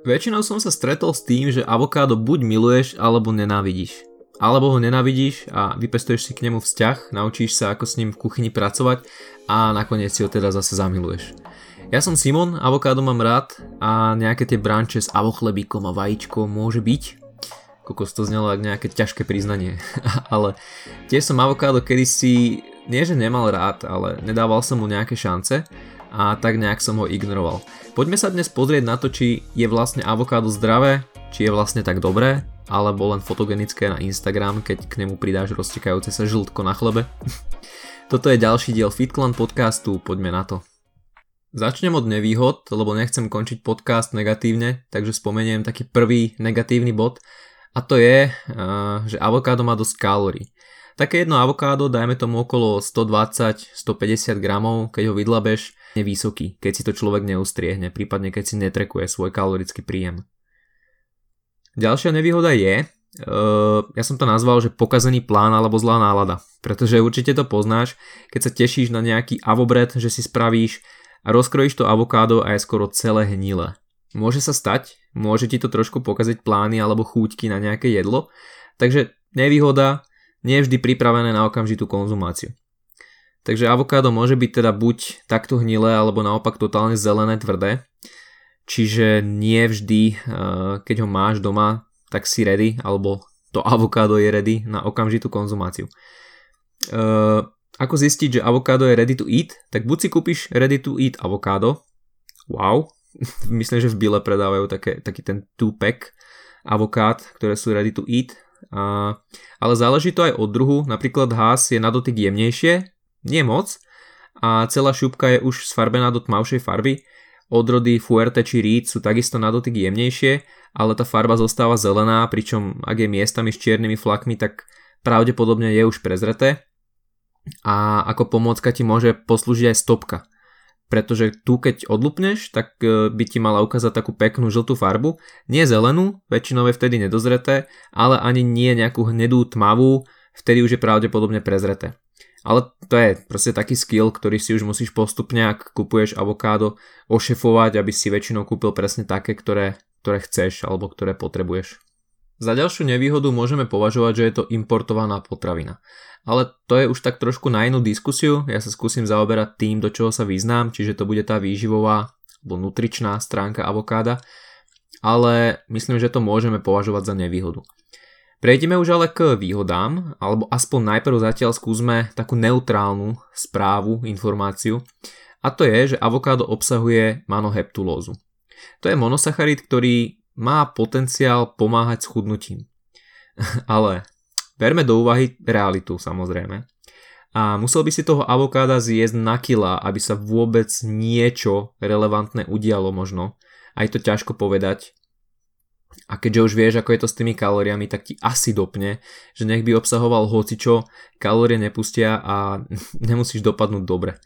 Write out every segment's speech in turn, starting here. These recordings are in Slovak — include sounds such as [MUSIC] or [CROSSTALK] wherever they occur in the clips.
Väčšinou som sa stretol s tým, že avokádo buď miluješ, alebo nenávidíš. Alebo ho nenávidíš a vypestuješ si k nemu vzťah, naučíš sa ako s ním v kuchyni pracovať a nakoniec si ho teda zase zamiluješ. Ja som Simon, avokádo mám rád a nejaké tie branče s avochlebíkom a vajíčkom môže byť. Kokos to znelo ako nejaké ťažké priznanie. [LAUGHS] ale tiež som avokádo kedysi, nie že nemal rád, ale nedával som mu nejaké šance a tak nejak som ho ignoroval. Poďme sa dnes pozrieť na to, či je vlastne avokádo zdravé, či je vlastne tak dobré, alebo len fotogenické na Instagram, keď k nemu pridáš roztekajúce sa žltko na chlebe. [LAUGHS] Toto je ďalší diel FitClan podcastu, poďme na to. Začnem od nevýhod, lebo nechcem končiť podcast negatívne, takže spomeniem taký prvý negatívny bod a to je, že avokádo má dosť kalórií. Také jedno avokádo, dajme tomu okolo 120-150 gramov, keď ho vydlabeš, je vysoký, keď si to človek neustriehne, prípadne keď si netrekuje svoj kalorický príjem. Ďalšia nevýhoda je, uh, ja som to nazval, že pokazený plán alebo zlá nálada, pretože určite to poznáš, keď sa tešíš na nejaký avobred, že si spravíš a rozkrojíš to avokádo a je skoro celé hnilé. Môže sa stať, môže ti to trošku pokaziť plány alebo chúťky na nejaké jedlo, takže nevýhoda, nie je vždy pripravené na okamžitú konzumáciu. Takže avokádo môže byť teda buď takto hnilé, alebo naopak totálne zelené, tvrdé. Čiže nie vždy, eh, keď ho máš doma, tak si ready, alebo to [LAUGHS] avokádo je ready na okamžitú konzumáciu. Eh, ako zistiť, že avokádo je ready to eat? Tak buď si kúpiš ready to eat avokádo. Wow, [LAUGHS] myslím, že v Bile predávajú také, taký ten 2-pack avokád, ktoré sú ready to eat. A, ale záleží to aj od druhu, napríklad Haas je na dotyk jemnejšie, nie moc a celá šupka je už sfarbená do tmavšej farby. Odrody Fuerte či Reed sú takisto na dotyk jemnejšie, ale tá farba zostáva zelená, pričom ak je miestami s čiernymi flakmi, tak pravdepodobne je už prezreté. A ako pomôcka ti môže poslúžiť aj stopka. Pretože tu keď odlupneš, tak e, by ti mala ukázať takú peknú žltú farbu. Nie zelenú, väčšinou je vtedy nedozreté, ale ani nie nejakú hnedú tmavú, vtedy už je pravdepodobne prezreté. Ale to je proste taký skill, ktorý si už musíš postupne, ak kupuješ avokádo, ošefovať, aby si väčšinou kúpil presne také, ktoré, ktoré chceš alebo ktoré potrebuješ. Za ďalšiu nevýhodu môžeme považovať, že je to importovaná potravina. Ale to je už tak trošku na inú diskusiu, ja sa skúsim zaoberať tým, do čoho sa vyznám, čiže to bude tá výživová alebo nutričná stránka avokáda, ale myslím, že to môžeme považovať za nevýhodu. Prejdeme už ale k výhodám, alebo aspoň najprv zatiaľ skúsme takú neutrálnu správu, informáciu. A to je, že avokádo obsahuje manoheptulózu. To je monosacharid, ktorý má potenciál pomáhať s chudnutím. [LAUGHS] ale berme do úvahy realitu samozrejme. A musel by si toho avokáda zjesť na kila, aby sa vôbec niečo relevantné udialo možno. Aj to ťažko povedať, a keďže už vieš, ako je to s tými kalóriami, tak ti asi dopne, že nech by obsahoval hocičo, kalórie nepustia a [LAUGHS] nemusíš dopadnúť dobre.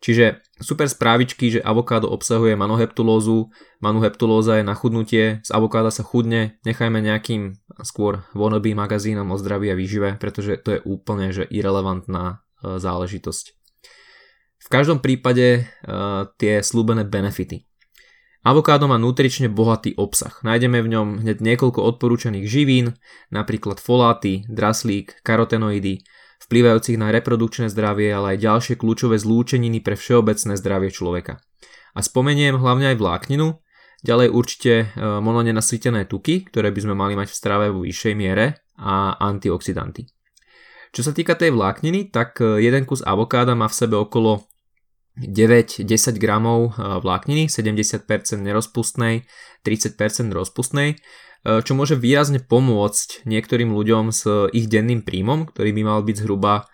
Čiže super správičky, že avokádo obsahuje manoheptulózu, manuheptulóza je na chudnutie, z avokáda sa chudne, nechajme nejakým skôr wannabe magazínom o zdraví a výžive, pretože to je úplne že irrelevantná e, záležitosť. V každom prípade uh, tie slúbené benefity. Avokádo má nutrične bohatý obsah. Nájdeme v ňom hneď niekoľko odporúčaných živín, napríklad foláty, draslík, karotenoidy, vplyvajúcich na reprodukčné zdravie, ale aj ďalšie kľúčové zlúčeniny pre všeobecné zdravie človeka. A spomeniem hlavne aj vlákninu, ďalej určite e, mononenasytené tuky, ktoré by sme mali mať v strave vo vyššej miere a antioxidanty. Čo sa týka tej vlákniny, tak e, jeden kus avokáda má v sebe okolo 9-10 gramov eh, vlákniny, 70% nerozpustnej, 30% rozpustnej, čo môže výrazne pomôcť niektorým ľuďom s ich denným príjmom, ktorý by mal byť zhruba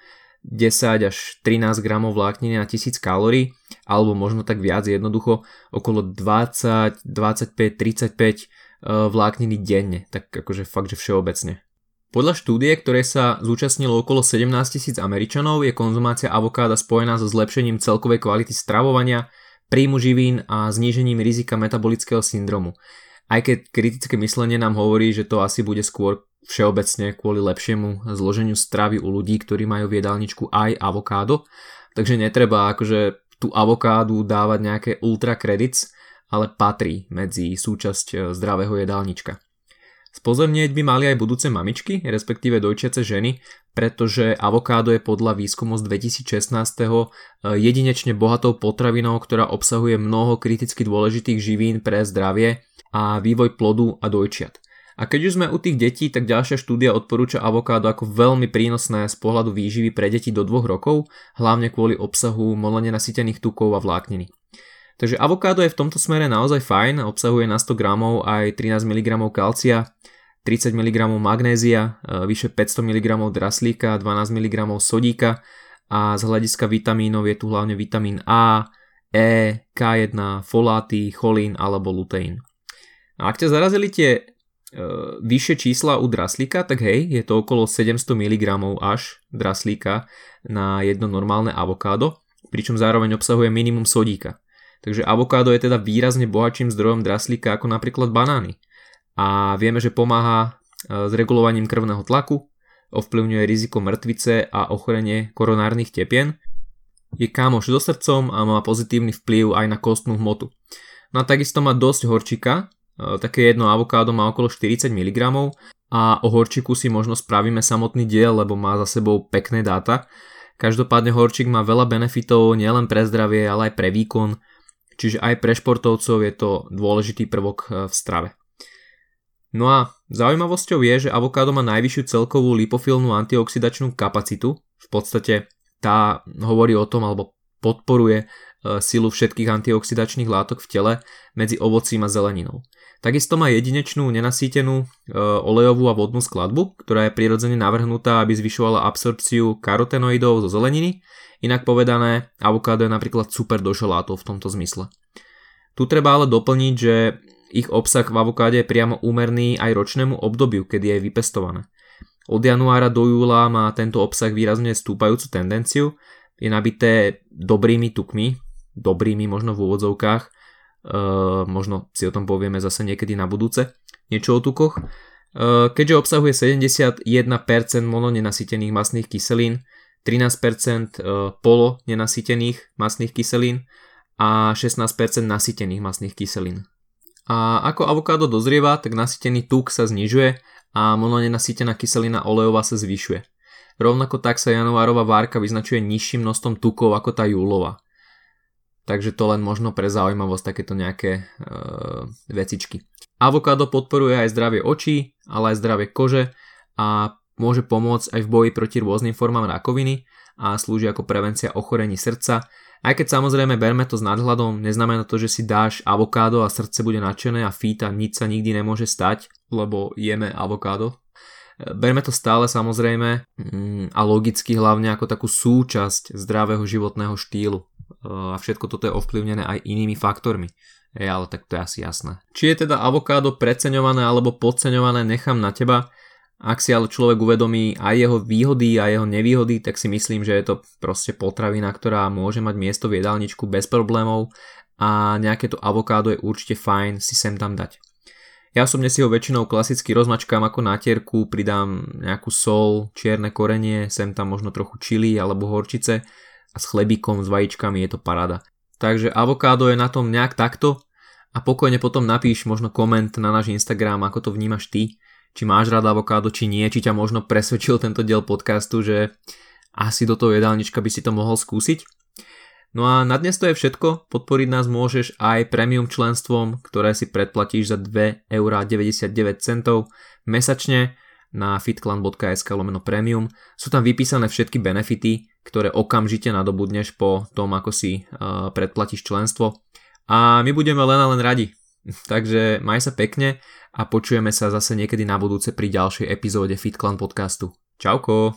10 až 13 gramov vlákniny na 1000 kalórií, alebo možno tak viac jednoducho okolo 20, 25, 35 vlákniny denne, tak akože fakt, že všeobecne. Podľa štúdie, ktoré sa zúčastnilo okolo 17 tisíc Američanov, je konzumácia avokáda spojená so zlepšením celkovej kvality stravovania, príjmu živín a znížením rizika metabolického syndromu. Aj keď kritické myslenie nám hovorí, že to asi bude skôr všeobecne kvôli lepšiemu zloženiu stravy u ľudí, ktorí majú v jedálničku aj avokádo, takže netreba akože tú avokádu dávať nejaké ultra credits, ale patrí medzi súčasť e, zdravého jedálnička. Spozornieť by mali aj budúce mamičky, respektíve dojčiace ženy, pretože avokádo je podľa výskumu z 2016. E, jedinečne bohatou potravinou, ktorá obsahuje mnoho kriticky dôležitých živín pre zdravie a vývoj plodu a dojčiat. A keď už sme u tých detí, tak ďalšia štúdia odporúča avokádo ako veľmi prínosné z pohľadu výživy pre deti do 2 rokov, hlavne kvôli obsahu molene nasýtených tukov a vlákniny. Takže avokádo je v tomto smere naozaj fajn, obsahuje na 100 gramov aj 13 mg kalcia, 30 mg magnézia, e, vyše 500 mg draslíka, 12 mg sodíka a z hľadiska vitamínov je tu hlavne vitamín A, E, K1, foláty, cholín alebo luteín. A ak ťa zarazili tie e, vyššie čísla u draslíka, tak hej, je to okolo 700 mg až draslíka na jedno normálne avokádo, pričom zároveň obsahuje minimum sodíka. Takže avokádo je teda výrazne bohatším zdrojom draslíka ako napríklad banány. A vieme, že pomáha e, s regulovaním krvného tlaku, ovplyvňuje riziko mŕtvice a ochorenie koronárnych tepien, je kámoš so srdcom a má pozitívny vplyv aj na kostnú hmotu. No a takisto má dosť horčika, e, také jedno avokádo má okolo 40 mg a o horčiku si možno spravíme samotný diel, lebo má za sebou pekné dáta. Každopádne horčik má veľa benefitov nielen pre zdravie, ale aj pre výkon, čiže aj pre športovcov je to dôležitý prvok e, v strave. No a zaujímavosťou je, že avokádo má najvyššiu celkovú lipofilnú antioxidačnú kapacitu. V podstate tá hovorí o tom alebo podporuje silu všetkých antioxidačných látok v tele medzi ovocím a zeleninou. Takisto má jedinečnú nenasýtenú e, olejovú a vodnú skladbu, ktorá je prirodzene navrhnutá, aby zvyšovala absorpciu karotenoidov zo zeleniny Inak povedané, avokádo je napríklad super do šalátov v tomto zmysle. Tu treba ale doplniť, že ich obsah v avokáde je priamo úmerný aj ročnému obdobiu, kedy je vypestované. Od januára do júla má tento obsah výrazne stúpajúcu tendenciu, je nabité dobrými tukmi, dobrými možno v úvodzovkách, e, možno si o tom povieme zase niekedy na budúce, niečo o tukoch. E, keďže obsahuje 71% mononenasytených masných kyselín, 13% e, polo nenasýtených masných kyselín a 16% nasýtených masných kyselín. A ako avokádo dozrieva, tak nasýtený tuk sa znižuje a mononenasýtená kyselina olejová sa zvyšuje. Rovnako tak sa januárová várka vyznačuje nižším množstvom tukov ako tá júlová. Takže to len možno pre zaujímavosť takéto nejaké e, vecičky. Avokádo podporuje aj zdravie očí, ale aj zdravie kože a môže pomôcť aj v boji proti rôznym formám rakoviny a slúži ako prevencia ochorení srdca. Aj keď samozrejme berme to s nadhľadom, neznamená to, že si dáš avokádo a srdce bude nadšené a fít a nič sa nikdy nemôže stať, lebo jeme avokádo. Berme to stále samozrejme mm, a logicky hlavne ako takú súčasť zdravého životného štýlu. A všetko toto je ovplyvnené aj inými faktormi. Je, ale tak to je asi jasné. Či je teda avokádo preceňované alebo podceňované, nechám na teba. Ak si ale človek uvedomí aj jeho výhody a jeho nevýhody, tak si myslím, že je to proste potravina, ktorá môže mať miesto v jedálničku bez problémov a nejaké to avokádo je určite fajn si sem tam dať. Ja osobne si ho väčšinou klasicky rozmačkám ako natierku, pridám nejakú sol, čierne korenie, sem tam možno trochu čili alebo horčice a s chlebíkom, s vajíčkami je to parada. Takže avokádo je na tom nejak takto a pokojne potom napíš možno koment na náš Instagram, ako to vnímaš ty či máš rád avokádo, či nie, či ťa možno presvedčil tento diel podcastu, že asi do toho jedálnička by si to mohol skúsiť. No a na dnes to je všetko, podporiť nás môžeš aj premium členstvom, ktoré si predplatíš za 2,99€ mesačne na fitclan.sk lomeno premium. Sú tam vypísané všetky benefity, ktoré okamžite nadobudneš po tom, ako si uh, predplatíš členstvo. A my budeme len a len radi. [LAUGHS] Takže maj sa pekne a počujeme sa zase niekedy na budúce pri ďalšej epizóde FitClan podcastu. Čauko!